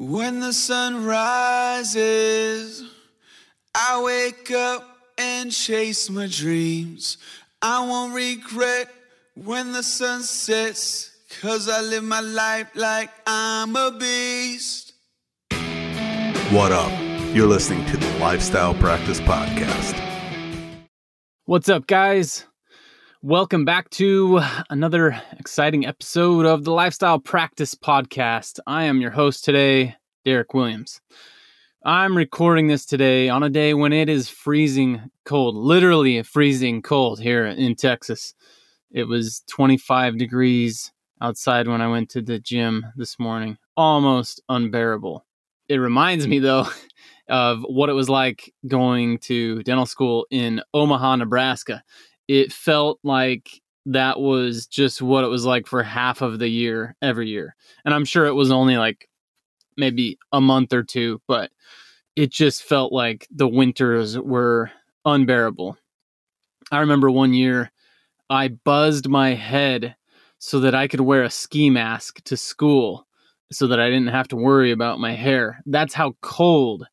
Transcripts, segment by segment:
When the sun rises, I wake up and chase my dreams. I won't regret when the sun sets, cause I live my life like I'm a beast. What up? You're listening to the Lifestyle Practice Podcast. What's up, guys? Welcome back to another exciting episode of the Lifestyle Practice Podcast. I am your host today, Derek Williams. I'm recording this today on a day when it is freezing cold, literally freezing cold here in Texas. It was 25 degrees outside when I went to the gym this morning, almost unbearable. It reminds me, though, of what it was like going to dental school in Omaha, Nebraska it felt like that was just what it was like for half of the year every year. And I'm sure it was only like maybe a month or two, but it just felt like the winters were unbearable. I remember one year I buzzed my head so that I could wear a ski mask to school so that I didn't have to worry about my hair. That's how cold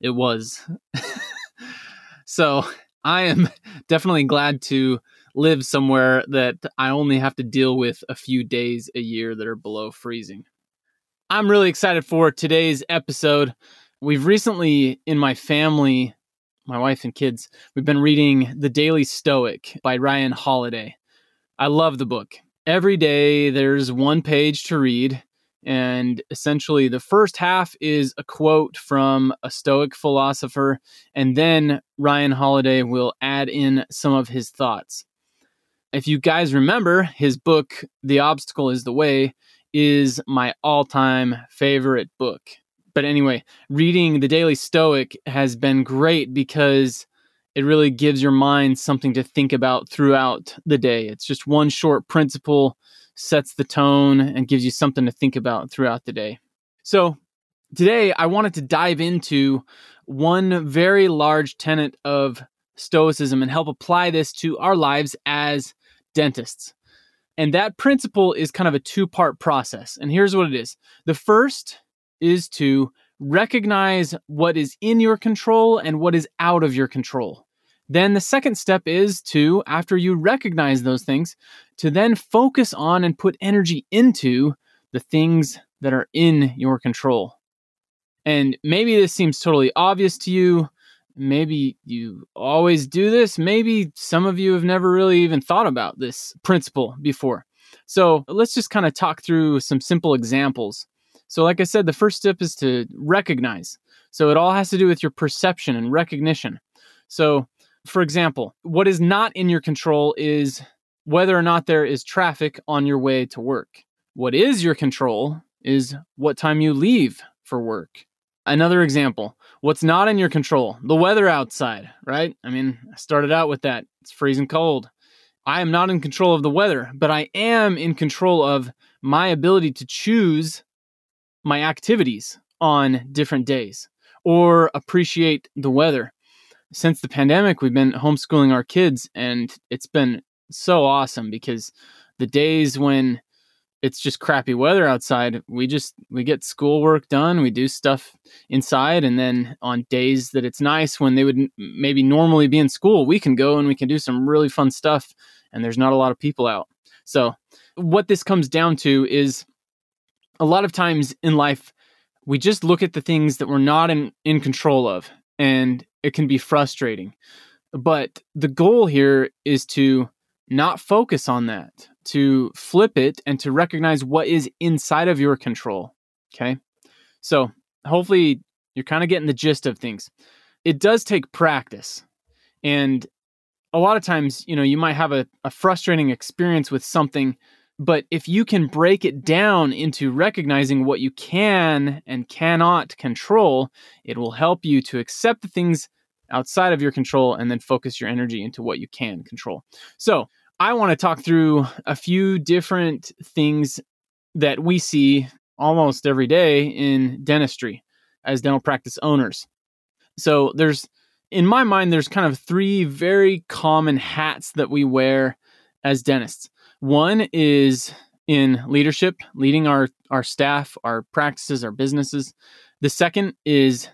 it was. so I am definitely glad to live somewhere that I only have to deal with a few days a year that are below freezing. I'm really excited for today's episode. We've recently, in my family, my wife and kids, we've been reading The Daily Stoic by Ryan Holiday. I love the book. Every day there's one page to read, and essentially, the first half is a quote from a Stoic philosopher, and then Ryan Holiday will add in some of his thoughts. If you guys remember, his book, The Obstacle is the Way, is my all time favorite book. But anyway, reading The Daily Stoic has been great because it really gives your mind something to think about throughout the day. It's just one short principle sets the tone and gives you something to think about throughout the day. So, today I wanted to dive into one very large tenet of Stoicism and help apply this to our lives as dentists. And that principle is kind of a two part process. And here's what it is the first is to recognize what is in your control and what is out of your control. Then the second step is to, after you recognize those things, to then focus on and put energy into the things that are in your control. And maybe this seems totally obvious to you. Maybe you always do this. Maybe some of you have never really even thought about this principle before. So let's just kind of talk through some simple examples. So, like I said, the first step is to recognize. So, it all has to do with your perception and recognition. So, for example, what is not in your control is whether or not there is traffic on your way to work. What is your control is what time you leave for work. Another example, what's not in your control? The weather outside, right? I mean, I started out with that. It's freezing cold. I am not in control of the weather, but I am in control of my ability to choose my activities on different days or appreciate the weather since the pandemic, we've been homeschooling our kids, and it's been so awesome because the days when it's just crappy weather outside, we just we get schoolwork done, we do stuff inside, and then on days that it's nice when they would maybe normally be in school, we can go and we can do some really fun stuff, and there's not a lot of people out. So, what this comes down to is a lot of times in life, we just look at the things that we're not in, in control of and it can be frustrating. But the goal here is to not focus on that, to flip it and to recognize what is inside of your control. Okay. So hopefully you're kind of getting the gist of things. It does take practice. And a lot of times, you know, you might have a, a frustrating experience with something but if you can break it down into recognizing what you can and cannot control, it will help you to accept the things outside of your control and then focus your energy into what you can control. So, I want to talk through a few different things that we see almost every day in dentistry as dental practice owners. So, there's in my mind, there's kind of three very common hats that we wear as dentists. One is in leadership, leading our, our staff, our practices, our businesses. The second is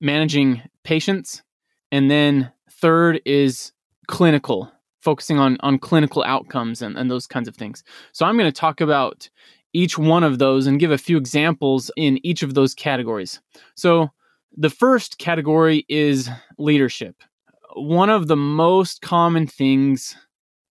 managing patients. And then third is clinical, focusing on, on clinical outcomes and, and those kinds of things. So I'm going to talk about each one of those and give a few examples in each of those categories. So the first category is leadership. One of the most common things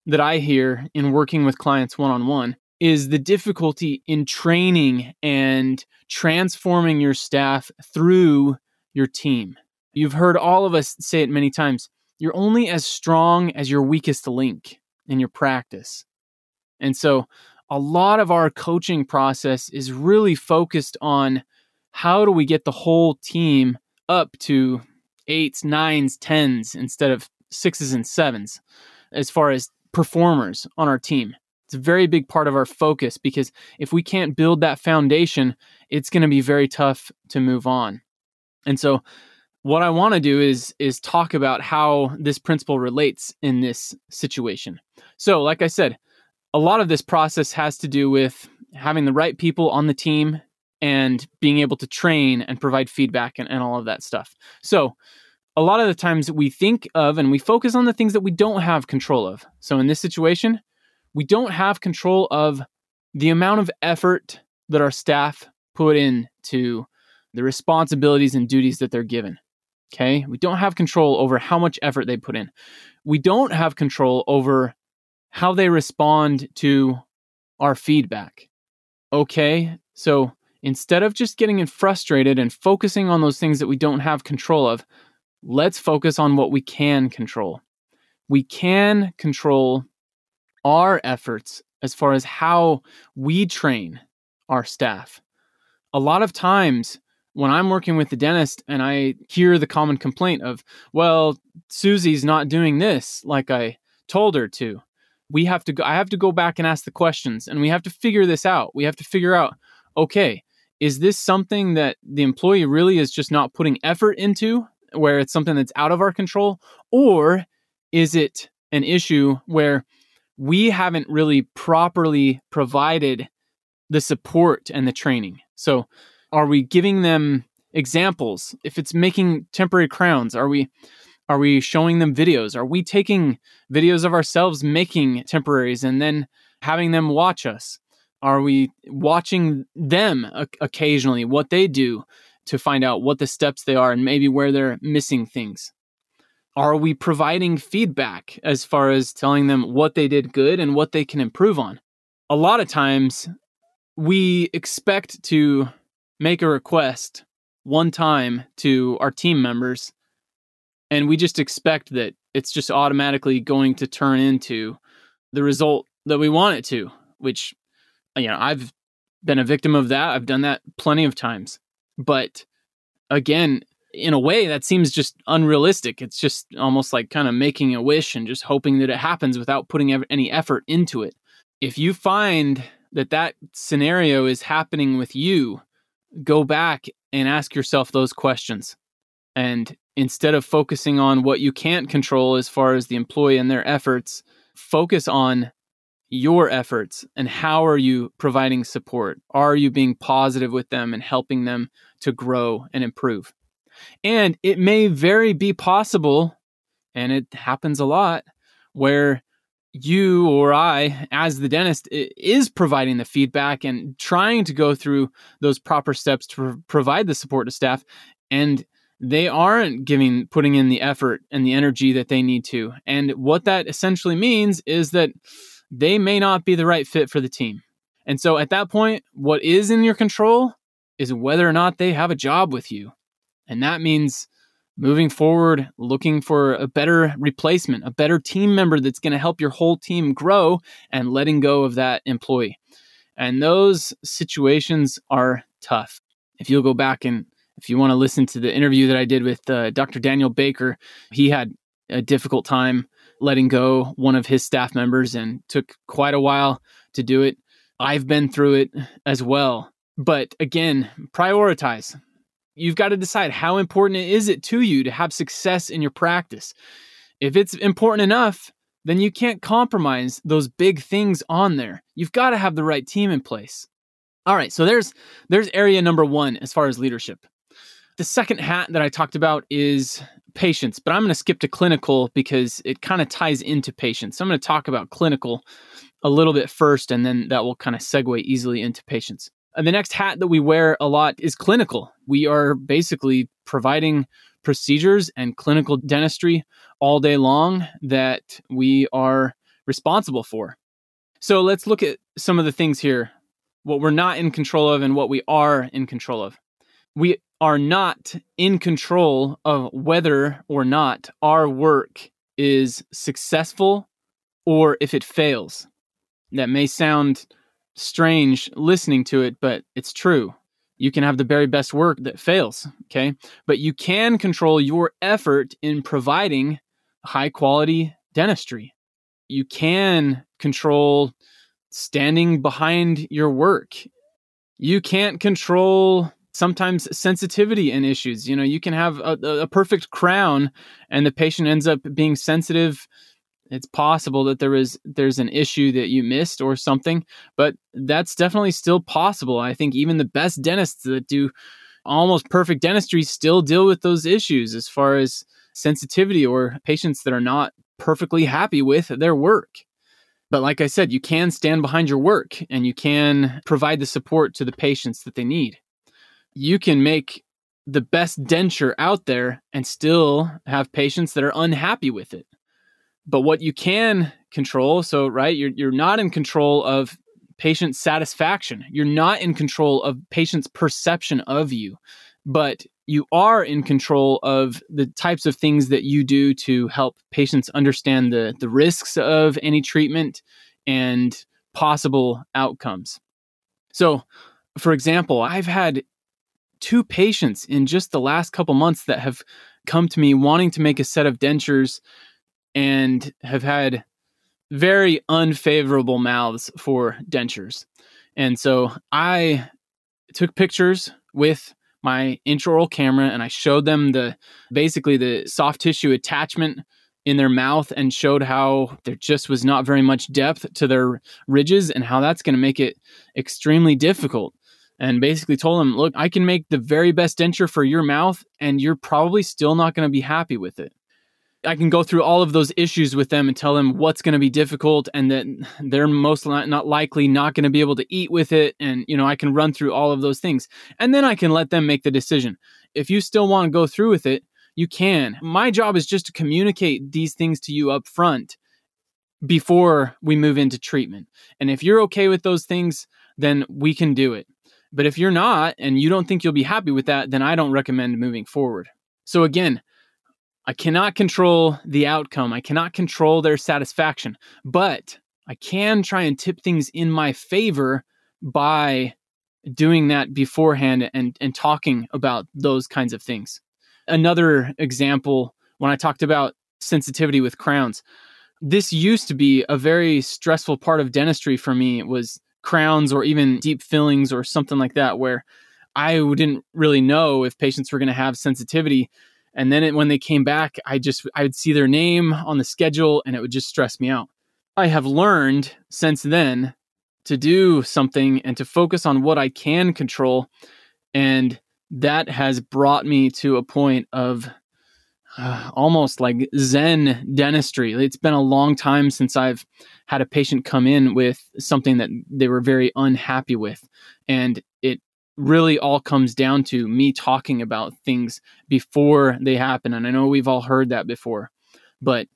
that I hear in working with clients one on one is the difficulty in training and transforming your staff through your team. You've heard all of us say it many times. You're only as strong as your weakest link in your practice. And so, a lot of our coaching process is really focused on how do we get the whole team up to eights, nines, tens instead of sixes and sevens as far as performers on our team. It's a very big part of our focus because if we can't build that foundation, it's going to be very tough to move on. And so what I want to do is is talk about how this principle relates in this situation. So, like I said, a lot of this process has to do with having the right people on the team and being able to train and provide feedback and, and all of that stuff. So, a lot of the times we think of and we focus on the things that we don't have control of. So, in this situation, we don't have control of the amount of effort that our staff put into the responsibilities and duties that they're given. Okay. We don't have control over how much effort they put in. We don't have control over how they respond to our feedback. Okay. So instead of just getting frustrated and focusing on those things that we don't have control of, let's focus on what we can control. We can control our efforts as far as how we train our staff. A lot of times, when I'm working with the dentist and I hear the common complaint of, well, Susie's not doing this like I told her to, we have to go, I have to go back and ask the questions and we have to figure this out. We have to figure out, okay, is this something that the employee really is just not putting effort into where it's something that's out of our control? Or is it an issue where we haven't really properly provided the support and the training? So, are we giving them examples? If it's making temporary crowns, are we are we showing them videos? Are we taking videos of ourselves making temporaries and then having them watch us? Are we watching them uh, occasionally, what they do to find out what the steps they are and maybe where they're missing things? Are we providing feedback as far as telling them what they did good and what they can improve on? A lot of times we expect to make a request one time to our team members and we just expect that it's just automatically going to turn into the result that we want it to which you know i've been a victim of that i've done that plenty of times but again in a way that seems just unrealistic it's just almost like kind of making a wish and just hoping that it happens without putting any effort into it if you find that that scenario is happening with you go back and ask yourself those questions. And instead of focusing on what you can't control as far as the employee and their efforts, focus on your efforts and how are you providing support? Are you being positive with them and helping them to grow and improve? And it may very be possible, and it happens a lot, where you or I, as the dentist, is providing the feedback and trying to go through those proper steps to provide the support to staff, and they aren't giving putting in the effort and the energy that they need to. And what that essentially means is that they may not be the right fit for the team. And so at that point, what is in your control is whether or not they have a job with you. And that means moving forward, looking for a better replacement, a better team member that's going to help your whole team grow and letting go of that employee. And those situations are tough. If you'll go back and if you want to listen to the interview that I did with uh, Dr. Daniel Baker, he had a difficult time letting go one of his staff members and took quite a while to do it. I've been through it as well. But again, prioritize you've got to decide how important is it to you to have success in your practice. If it's important enough, then you can't compromise those big things on there. You've got to have the right team in place. All right, so there's there's area number 1 as far as leadership. The second hat that I talked about is patients, but I'm going to skip to clinical because it kind of ties into patients. So I'm going to talk about clinical a little bit first, and then that will kind of segue easily into patients. And the next hat that we wear a lot is clinical. We are basically providing procedures and clinical dentistry all day long that we are responsible for. So let's look at some of the things here what we're not in control of and what we are in control of. We are not in control of whether or not our work is successful or if it fails. That may sound strange listening to it, but it's true. You can have the very best work that fails, okay? But you can control your effort in providing high quality dentistry. You can control standing behind your work. You can't control sometimes sensitivity and issues. You know, you can have a, a, perfect crown and the patient ends up being sensitive. It's possible that there is there's an issue that you missed or something, but that's definitely still possible. I think even the best dentists that do almost perfect dentistry still deal with those issues as far as sensitivity or patients that are not perfectly happy with their work. But like I said, you can stand behind your work and you can provide the support to the patients that they need you can make the best denture out there and still have patients that are unhappy with it. But what you can control, so right, you're you're not in control of patient satisfaction. You're not in control of patients' perception of you, but you are in control of the types of things that you do to help patients understand the the risks of any treatment and possible outcomes. So, for example, I've had two patients in just the last couple months that have come to me wanting to make a set of dentures and have had very unfavorable mouths for dentures. And so I took pictures with my intraoral camera and I showed them the basically the soft tissue attachment in their mouth and showed how there just was not very much depth to their ridges and how that's going to make it extremely difficult and basically told him, look, I can make the very best denture for your mouth, and you're probably still not going to be happy with it. I can go through all of those issues with them and tell them what's going to be difficult and that they're most not likely not going to be able to eat with it. And, you know, I can run through all of those things. And then I can let them make the decision. If you still want to go through with it, you can. My job is just to communicate these things to you up front before we move into treatment. And if you're okay with those things, then we can do it. But if you're not and you don't think you'll be happy with that, then I don't recommend moving forward. So again, I cannot control the outcome. I cannot control their satisfaction, but I can try and tip things in my favor by doing that beforehand and, and talking about those kinds of things. Another example, when I talked about sensitivity with crowns, this used to be a very stressful part of dentistry for me was crowns or even deep fillings or something like that where I didn't really know if patients were going to have sensitivity. And then it, when they came back, I just I would see their name on the schedule and it would just stress me out. I have learned since then to do something and to focus on what I can control and that has brought me to a point of uh, almost like Zen dentistry. It's been a long time since I've had a patient come in with something that they were very unhappy with. And it really all comes down to me talking about things before they happen. And I know we've all heard that before, but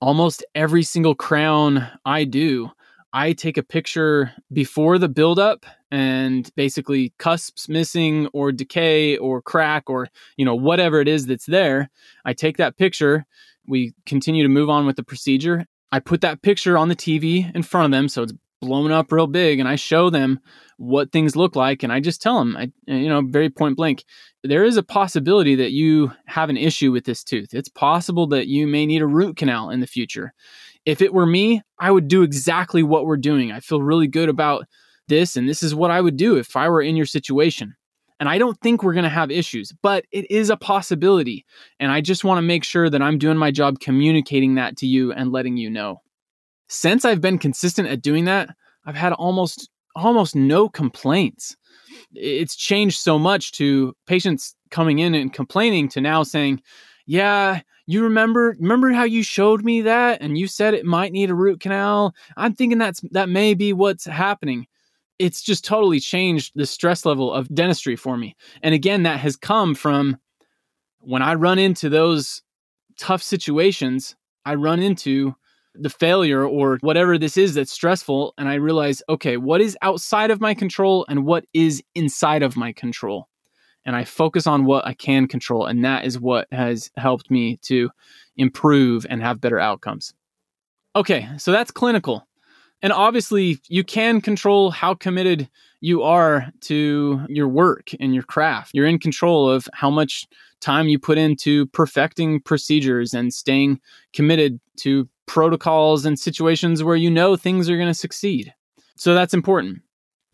almost every single crown I do, I take a picture before the buildup and basically cusps missing or decay or crack or you know whatever it is that's there. I take that picture. We continue to move on with the procedure. I put that picture on the TV in front of them so it's blown up real big and I show them what things look like and I just tell them I you know very point blank there is a possibility that you have an issue with this tooth. It's possible that you may need a root canal in the future. If it were me, I would do exactly what we're doing. I feel really good about this, and this is what I would do if I were in your situation. And I don't think we're going to have issues, but it is a possibility. And I just want to make sure that I'm doing my job communicating that to you and letting you know. Since I've been consistent at doing that, I've had almost almost no complaints. It's changed so much to patients coming in and complaining to now saying, "Yeah, you remember remember how you showed me that and you said it might need a root canal? I'm thinking that's that may be what's happening." It's just totally changed the stress level of dentistry for me. And again, that has come from when I run into those tough situations, I run into the failure or whatever this is that's stressful and I realize, okay, what is outside of my control and what is inside of my control? And I focus on what I can control. And that is what has helped me to improve and have better outcomes. Okay, so that's clinical. And obviously, you can control how committed you are to your work and your craft. You're in control of how much time you put into perfecting procedures and staying committed to protocols and situations where you know things are going to succeed. So that's important.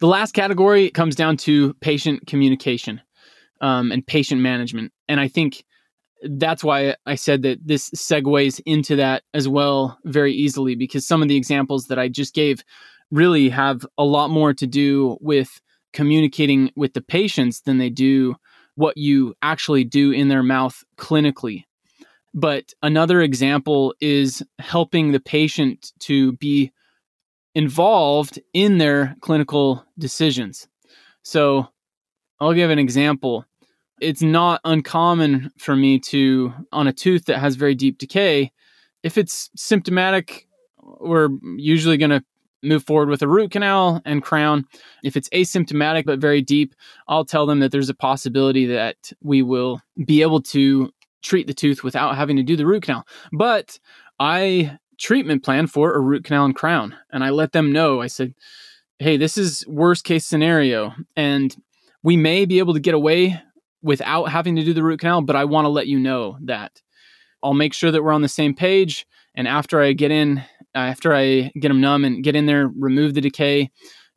The last category comes down to patient communication um, and patient management. And I think that's why I said that this segues into that as well very easily because some of the examples that I just gave really have a lot more to do with communicating with the patients than they do what you actually do in their mouth clinically. But another example is helping the patient to be involved in their clinical decisions. So I'll give an example. It's not uncommon for me to, on a tooth that has very deep decay, if it's symptomatic, we're usually going to move forward with a root canal and crown. If it's asymptomatic but very deep, I'll tell them that there's a possibility that we will be able to treat the tooth without having to do the root canal. But I treatment plan for a root canal and crown. And I let them know, I said, hey, this is worst case scenario. And we may be able to get away without having to do the root canal, but I want to let you know that. I'll make sure that we're on the same page. And after I get in, after I get them numb and get in there, remove the decay,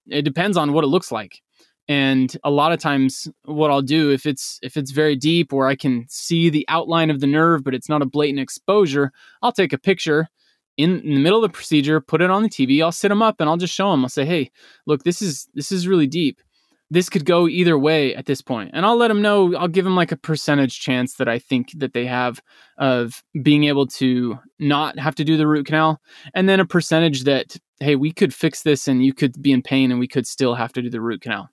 it depends on what it looks like. And a lot of times what i'll do if it's if it's very deep or i can see the outline of the nerve but it's not a blatant exposure i'll take a picture in, in the middle of the procedure put it on the tv i'll sit them up and i'll just show them i'll say hey look this is this is really deep this could go either way at this point and i'll let them know i'll give them like a percentage chance that i think that they have of being able to not have to do the root canal and then a percentage that hey we could fix this and you could be in pain and we could still have to do the root canal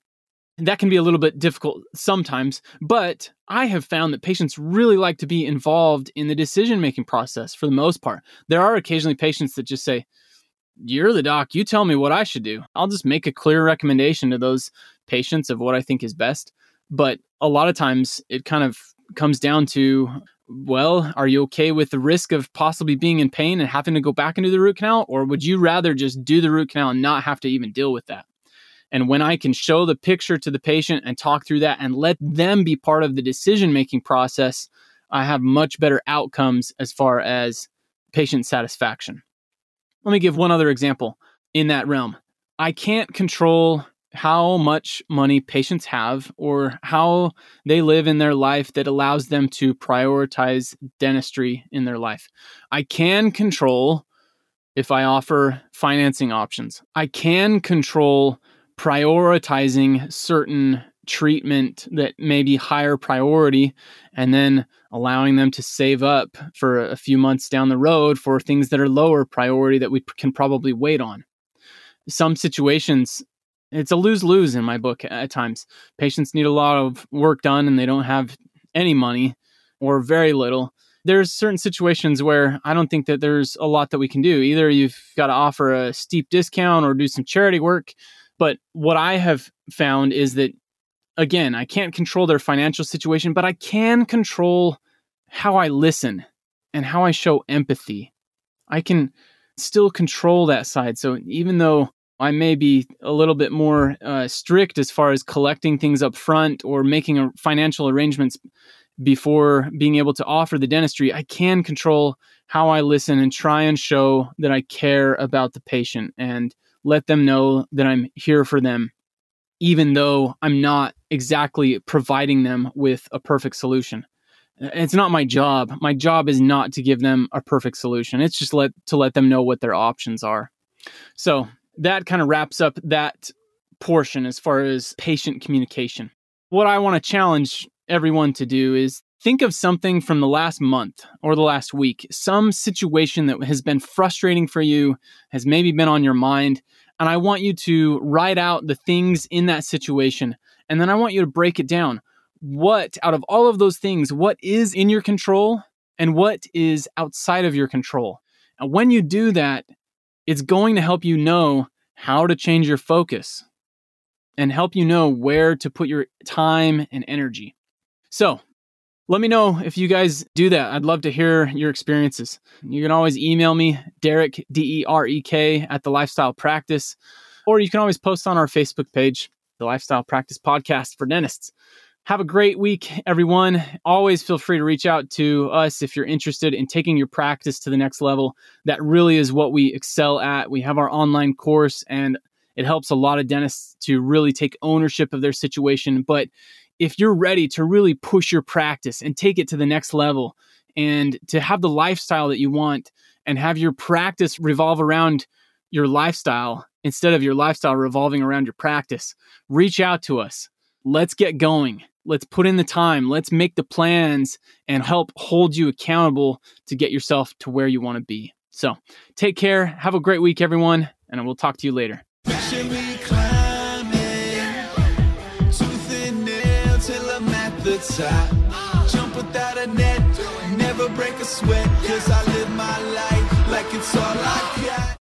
that can be a little bit difficult sometimes, but I have found that patients really like to be involved in the decision making process for the most part. There are occasionally patients that just say, You're the doc, you tell me what I should do. I'll just make a clear recommendation to those patients of what I think is best. But a lot of times it kind of comes down to, well, are you okay with the risk of possibly being in pain and having to go back into the root canal? Or would you rather just do the root canal and not have to even deal with that? And when I can show the picture to the patient and talk through that and let them be part of the decision making process, I have much better outcomes as far as patient satisfaction. Let me give one other example in that realm. I can't control how much money patients have or how they live in their life that allows them to prioritize dentistry in their life. I can control if I offer financing options. I can control prioritizing certain treatment that may be higher priority and then allowing them to save up for a few months down the road for things that are lower priority that we can probably wait on. Some situations, it's a lose lose in my book at times. Patients need a lot of work done and they don't have any money or very little. There's certain situations where I don't think that there's a lot that we can do. Either you've got to offer a steep discount or do some charity work but what I have found is that, again, I can't control their financial situation, but I can control how I listen and how I show empathy. I can still control that side. So even though I may be a little bit more uh, strict as far as collecting things up front or making financial arrangements before being able to offer the dentistry, I can control how I listen and try and show that I care about the patient and let them know that I'm here for them. even though I'm not exactly providing them with a perfect solution. It's not my job. My job is not to give them a perfect solution. It's just let to let them know what their options are. So that kind of wraps up that portion as far as patient communication. What I want to challenge everyone to do is think of something from the last month or the last week, some situation that has been frustrating for you, has maybe been on your mind, and I want you to write out the things in that situation. And then I want you to break it down. What, out of all of those things, what is in your control and what is outside of your control? And when you do that, it's going to help you know how to change your focus and help you know where to put your time and energy. So, let me know if you guys do that. I'd love to hear your experiences. You can always email me, Derek, D E R E K, at the Lifestyle Practice, or you can always post on our Facebook page, the Lifestyle Practice Podcast for Dentists. Have a great week, everyone. Always feel free to reach out to us if you're interested in taking your practice to the next level. That really is what we excel at. We have our online course, and it helps a lot of dentists to really take ownership of their situation. But if you're ready to really push your practice and take it to the next level and to have the lifestyle that you want and have your practice revolve around your lifestyle instead of your lifestyle revolving around your practice, reach out to us. Let's get going. Let's put in the time. Let's make the plans and help hold you accountable to get yourself to where you want to be. So take care. Have a great week, everyone, and we'll talk to you later. Jump without a net, never break a sweat, cause I live my life like it's all I got.